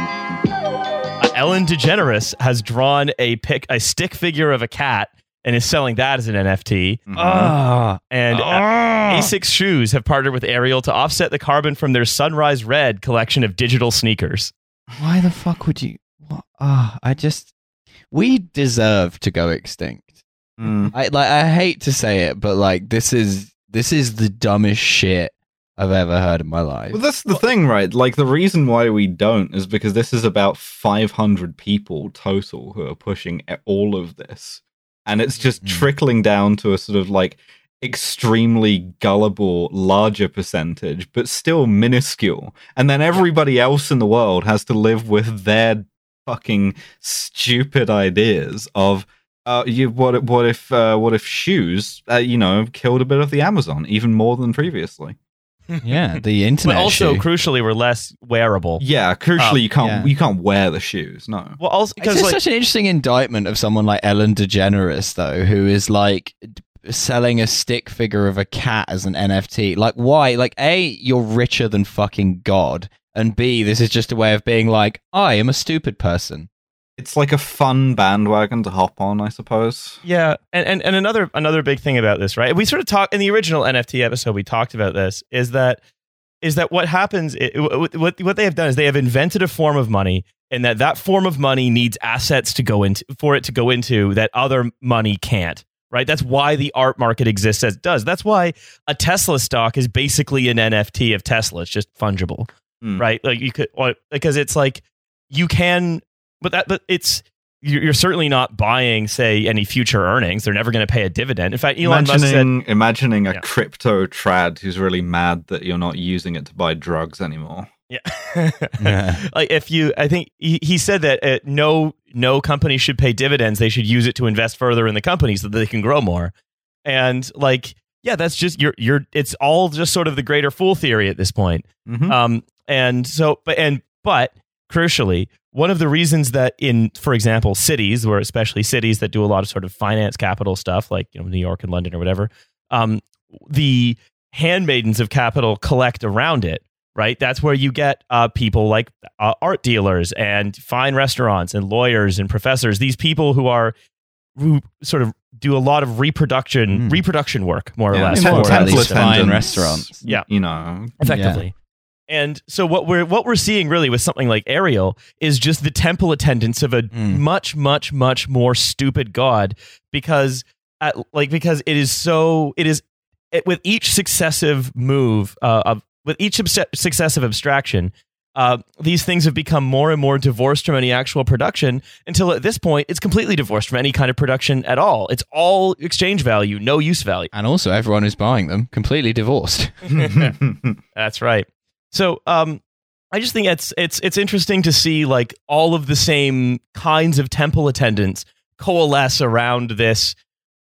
Uh, Ellen DeGeneres has drawn a pic, a stick figure of a cat, and is selling that as an NFT. Mhm. Ah, And uh, Ah. Asics Shoes have partnered with Aerial to offset the carbon from their Sunrise Red collection of digital sneakers. why the fuck would you? Ah, I just. We deserve to go extinct. Mm. I like. I hate to say it, but like, this is this is the dumbest shit I've ever heard in my life. Well, that's the thing, right? Like the reason why we don't is because this is about 500 people total who are pushing all of this, and it's just Mhm. trickling down to a sort of like extremely gullible larger percentage, but still minuscule. And then everybody else in the world has to live with their fucking stupid ideas of. Uh, you what? if- What if? Uh, what if shoes? Uh, you know, killed a bit of the Amazon, even more than previously. yeah, the internet. But also, shoe. crucially, were less wearable. Yeah, crucially, Oh, you can't yeah. you can't wear the shoes. No. Well, also It's because just like such an interesting indictment of someone like Ellen DeGeneres, though, who is like d- selling a stick figure of a cat as an NFT. Like, why? Like, A, you're richer than fucking God. And B, this is just a way of being like, I am a stupid person. It's like a fun bandwagon to hop on, I suppose. Yeah, and, and and another another big thing about this, right? We sort of talked in the original NFT episode. We talked about this. Is that is that what happens? It, what what what they have done is they have invented a form of money, and that that form of money needs assets to go into for it to go into that other money can't. Right. That's why the art market exists as it does. That's why a Tesla stock is basically an NFT of Tesla. It's just fungible Hmm. right? Like you could, because it's like you can, but that, but it's you're certainly not buying, say, any future earnings. They're never going to pay a dividend. In fact, Elon Musk said, Imagining imagining a Yeah. crypto trad who's really mad that you're not using it to buy drugs anymore. yeah, Yeah. like if you, I think he, he said that uh, no no company should pay dividends. They should use it to invest further in the company so that they can grow more. And like, yeah, that's just you're you're. It's all just sort of the greater fool theory at this point. Mhm. Um, and so, but and but crucially, one of the reasons that in, for example, cities, where especially cities that do a lot of sort of finance capital stuff, like you know New York and London or whatever, um, the handmaidens of capital collect around it. Right, that's where you get uh, people like uh, art dealers and fine restaurants and lawyers and professors. These people who are who sort of do a lot of Mm. reproduction reproduction work, more or less. I mean, for temple these attendants. fine restaurants. Yeah. You know. effectively. And so what we're what we're seeing really with something like Aerial is just the temple attendance of a Mm. much much much more stupid god because at, like because it is so it is it, with each successive move uh, of with each obse- successive abstraction uh, these things have become more and more divorced from any actual production until at this point it's completely divorced from any kind of production at all. It's all exchange value, no use value. And also, everyone who's buying them completely divorced. That's right. So, um, I just think it's it's it's interesting to see like all of the same kinds of temple attendants coalesce around this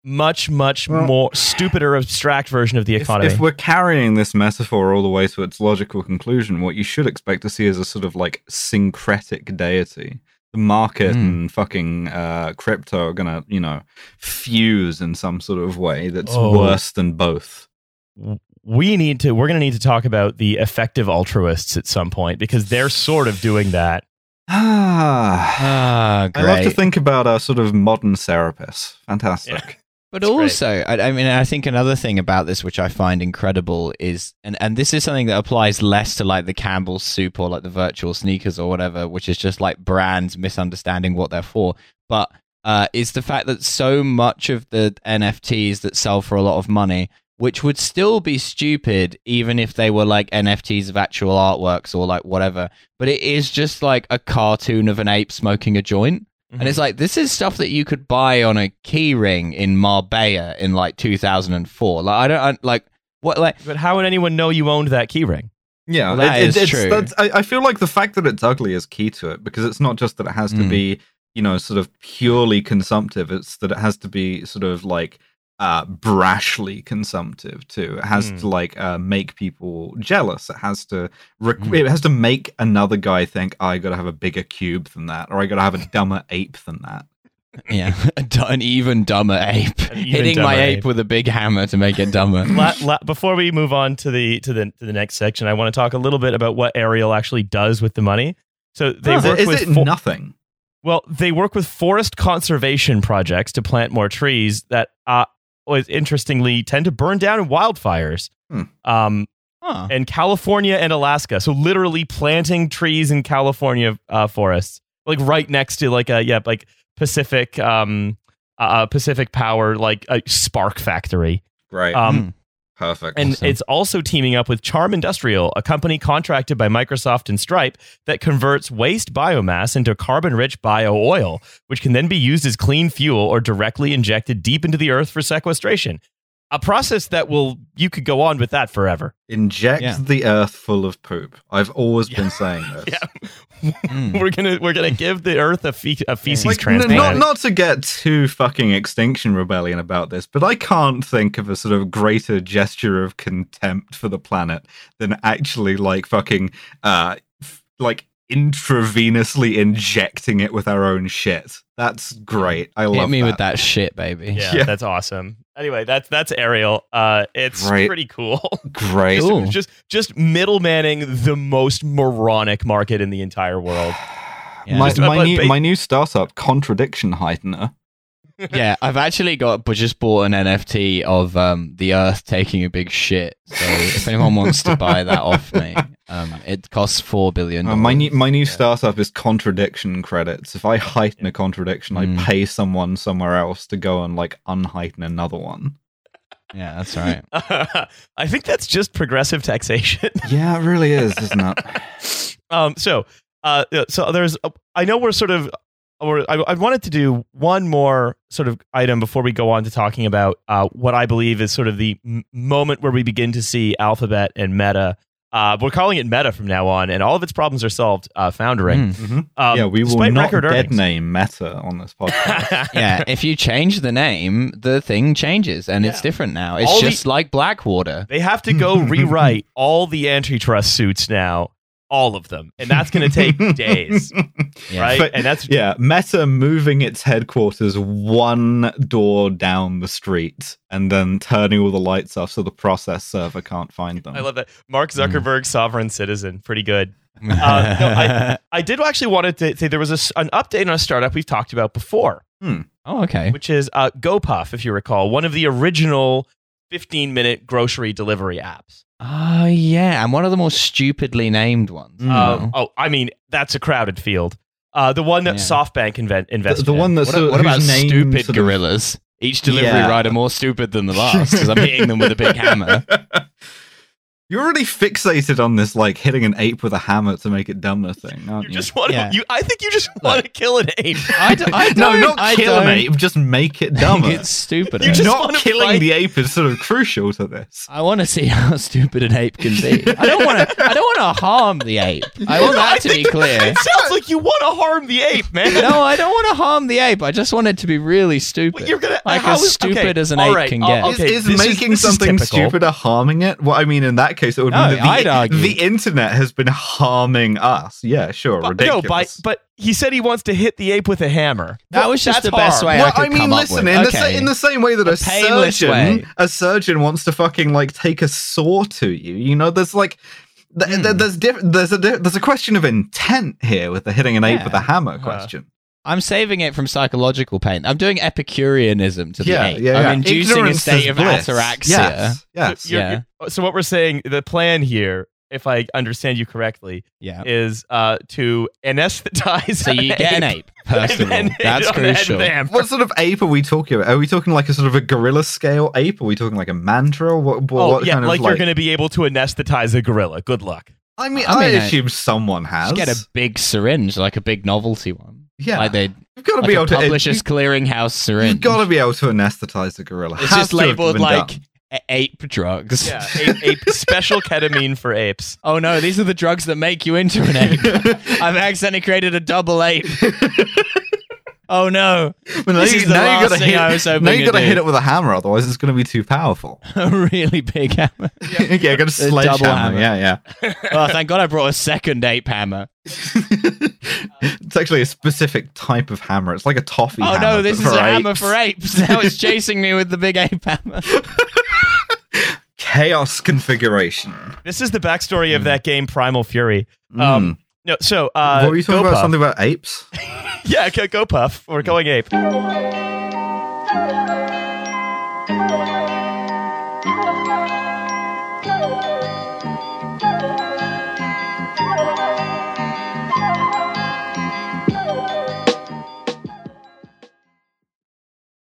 much much Well- more stupider abstract version of the economy. if we're carrying this metaphor all the way to its logical conclusion, what you should expect to see is a sort of like syncretic deity. The market Mm. and fucking uh, crypto are gonna, you know, fuse in some sort of way that's Oh. worse than both. we need to we're going to need to talk about the effective altruists at some point because they're sort of doing that. Ah, Ah, I love to think about our sort of modern therapists. Fantastic. But great. also, I, I mean, I think another thing about this which I find incredible is, and, and this is something that applies less to like the Campbell's soup or like the virtual sneakers or whatever, which is just like brands misunderstanding what they're for. But uh, is the fact that so much of the NFTs that sell for a lot of money, which would still be stupid even if they were like NFTs of actual artworks or like whatever, but it is just like a cartoon of an ape smoking a joint. And it's like this is stuff that you could buy on a key ring in Marbella in like 2004. Like I don't I, like what like but how would anyone know you owned that keyring? Yeah, Well, that it- is it's, true. that's- I, I feel like the fact that it's ugly is key to it because it's not just that it has to Mm. be, you know, sort of purely consumptive. It's that it has to be sort of like uh, brashly consumptive too. It has Hmm. to like uh, make people jealous. It has to rec- Hmm. it has to make another guy think I got to have a bigger cube than that, or I got to have a dumber ape than that. Yeah, an even dumber ape. Even Hitting my ape, ape. with a big hammer to make it dumber. La, la, before we move on to the to the to the next section, I want to talk a little bit about what Aerial actually does with the money. So they is work it, is with it fo- nothing? well, they work with forest conservation projects to plant more trees that, uh, was interestingly tend to burn down in wildfires. Hmm. Um, Huh. in California and Alaska. So literally planting trees in California uh, forests, like right next to like a yeah, like Pacific um uh, Pacific Power like a spark factory. Right. Um, Hmm. Perfect. and Awesome. it's also teaming up with Charm Industrial, a company contracted by Microsoft and Stripe that converts waste biomass into carbon rich bio oil, which can then be used as clean fuel or directly injected deep into the earth for sequestration. A process that will, you could go on with that forever. Inject Yeah. the earth full of poop. I've always been saying this. Yeah. Hmm. we're gonna we're gonna give the earth a, fe- a feces Like, n- transplant. not not to get too fucking extinction rebellion about this, but I can't think of a sort of greater gesture of contempt for the planet than actually like fucking uh f- like intravenously injecting it with our own shit. That's great. I love Hit me that. with that shit, baby. yeah, Yeah. that's awesome. Anyway, that's that's Aerial. Uh, it's Great. pretty cool. Great. Cool. just just middlemanning the most moronic market in the entire world. Yeah. My, Just- my but new ba- my new startup, Contradiction Heightener. Yeah, I've actually got but just bought an NFT of um, the Earth taking a big shit. So if anyone wants to buy that off me, um, it costs four billion. Uh, my new my new Yeah. startup is contradiction credits. If I heighten a contradiction, Mm. I pay someone somewhere else to go and like unheighten another one. yeah, that's right. I think that's just progressive taxation. Yeah, it really is, isn't it? um, so uh, so there's I know we're sort of or I, I wanted to do one more sort of item before we go on to talking about uh, what I believe is sort of the m- moment where we begin to see Alphabet and Meta. Uh, we're calling it Meta from now on, and all of its problems are solved. Uh, foundering. Mm. Mhm. Um, yeah, we will despite not dead earnings. name Meta on this podcast. Yeah, if you change the name, the thing changes and it's different now. It's All the- just like Blackwater. They have to go rewrite all the antitrust suits now, all of them, and that's going to take days, Yeah. right? But- and that's yeah, Meta moving its headquarters one door down the street and then turning all the lights off so the process server can't find them. I love that. Mark Mm. Zuckerberg, sovereign citizen, pretty good. Uh, no, I, I did actually wanted to say there was a an update on a startup we've talked about before, oh, okay. which is uh, GoPuff, if you recall, one of the original 15 minute grocery delivery apps. Oh, yeah. And one of the more stupidly named ones. Mm. Um, oh, I mean, that's a crowded field. Uh, the one that Yeah. SoftBank invent, the, invested the in. one that's What, sort- what about stupid sort of- gorillas? Each delivery Yeah. rider more stupid than the last because I'm hitting them with a big hammer. You're already fixated on this, like hitting an ape with a hammer to make it dumber thing, aren't You you? just want to. Yeah. You, I think you just want to kill an ape. I, d- I no, don't, not I kill an don't ape, just make it dumber. it's stupid. You just not killing fight- the ape is sort of crucial to this. I want to see how stupid an ape can be. I don't want to. I don't want to harm the ape. I want that to be clear. It sounds like you want to harm the ape, man. No, I don't want to harm the ape. I just want it to be really stupid. You're gonna like as is- stupid okay, as an ape right, can I'll- get. Is, Okay, is is- making is something stupid stupider harming it? What I mean, in that case, it would No, mean that the, I'd argue. the internet has been harming us. Yeah, sure, But, ridiculous. no, by, but he said he wants to hit the ape with a hammer. That Well, was just that's the best harm. way I could I mean, come up listen, with. in, the Okay. sa- in the same way that a, painless surgeon, way. a surgeon wants to fucking like take a saw to you. You know, there's like. th- th- Hmm. There's diff- there's a di- there's a question of intent here with the hitting an ape with a hammer Uh-huh. question. I'm saving it from psychological pain. I'm doing Epicureanism to the Yeah, ape. yeah, I'm yeah. inducing Ignorance a state of bliss. ataraxia. Yes, yes. So, you're- Yeah. you're- so what we're saying, the plan here, if I understand you correctly, Yeah. is uh, to anesthetize. So you get an ape, first of all. That's the head crucial. with. What sort of ape are we talking about? Are we talking like a sort of a gorilla scale ape? Are we talking like a mantra? What, what, Oh what yeah, kind like, of you're going to be able to anesthetize a gorilla. Good luck. I mean, I I, mean, I- assume someone has. Just get a big syringe, like a big novelty one. Yeah, Like they you've got to like be able to. Uh, publisher's You've, clearinghouse syringe. you've got to be able to anesthetize a gorilla. It's Has just labeled like done. ape drugs. Yeah, ape, ape special ketamine for apes. Oh no, these are the drugs that make you into an ape. I've accidentally created a double ape. Oh no! But now This you, is the now you gotta thing hit, I was hoping now you to gotta hit it with a hammer, otherwise it's gonna be too powerful. A really big hammer. yeah, I got a A double sledgehammer. hammer. Yeah, yeah. Oh, thank God I brought a second ape hammer. It's actually a specific type of hammer. It's like a toffee. Oh hammer, no, this is for a hammer for apes. Now it's chasing me with the big ape hammer. chaos configuration. This is the backstory of that game, Primal Fury. Um, no, so uh, Hmm. what were you talking about? GoPuff. Something about apes? Yeah, go, go Puff. We're going ape.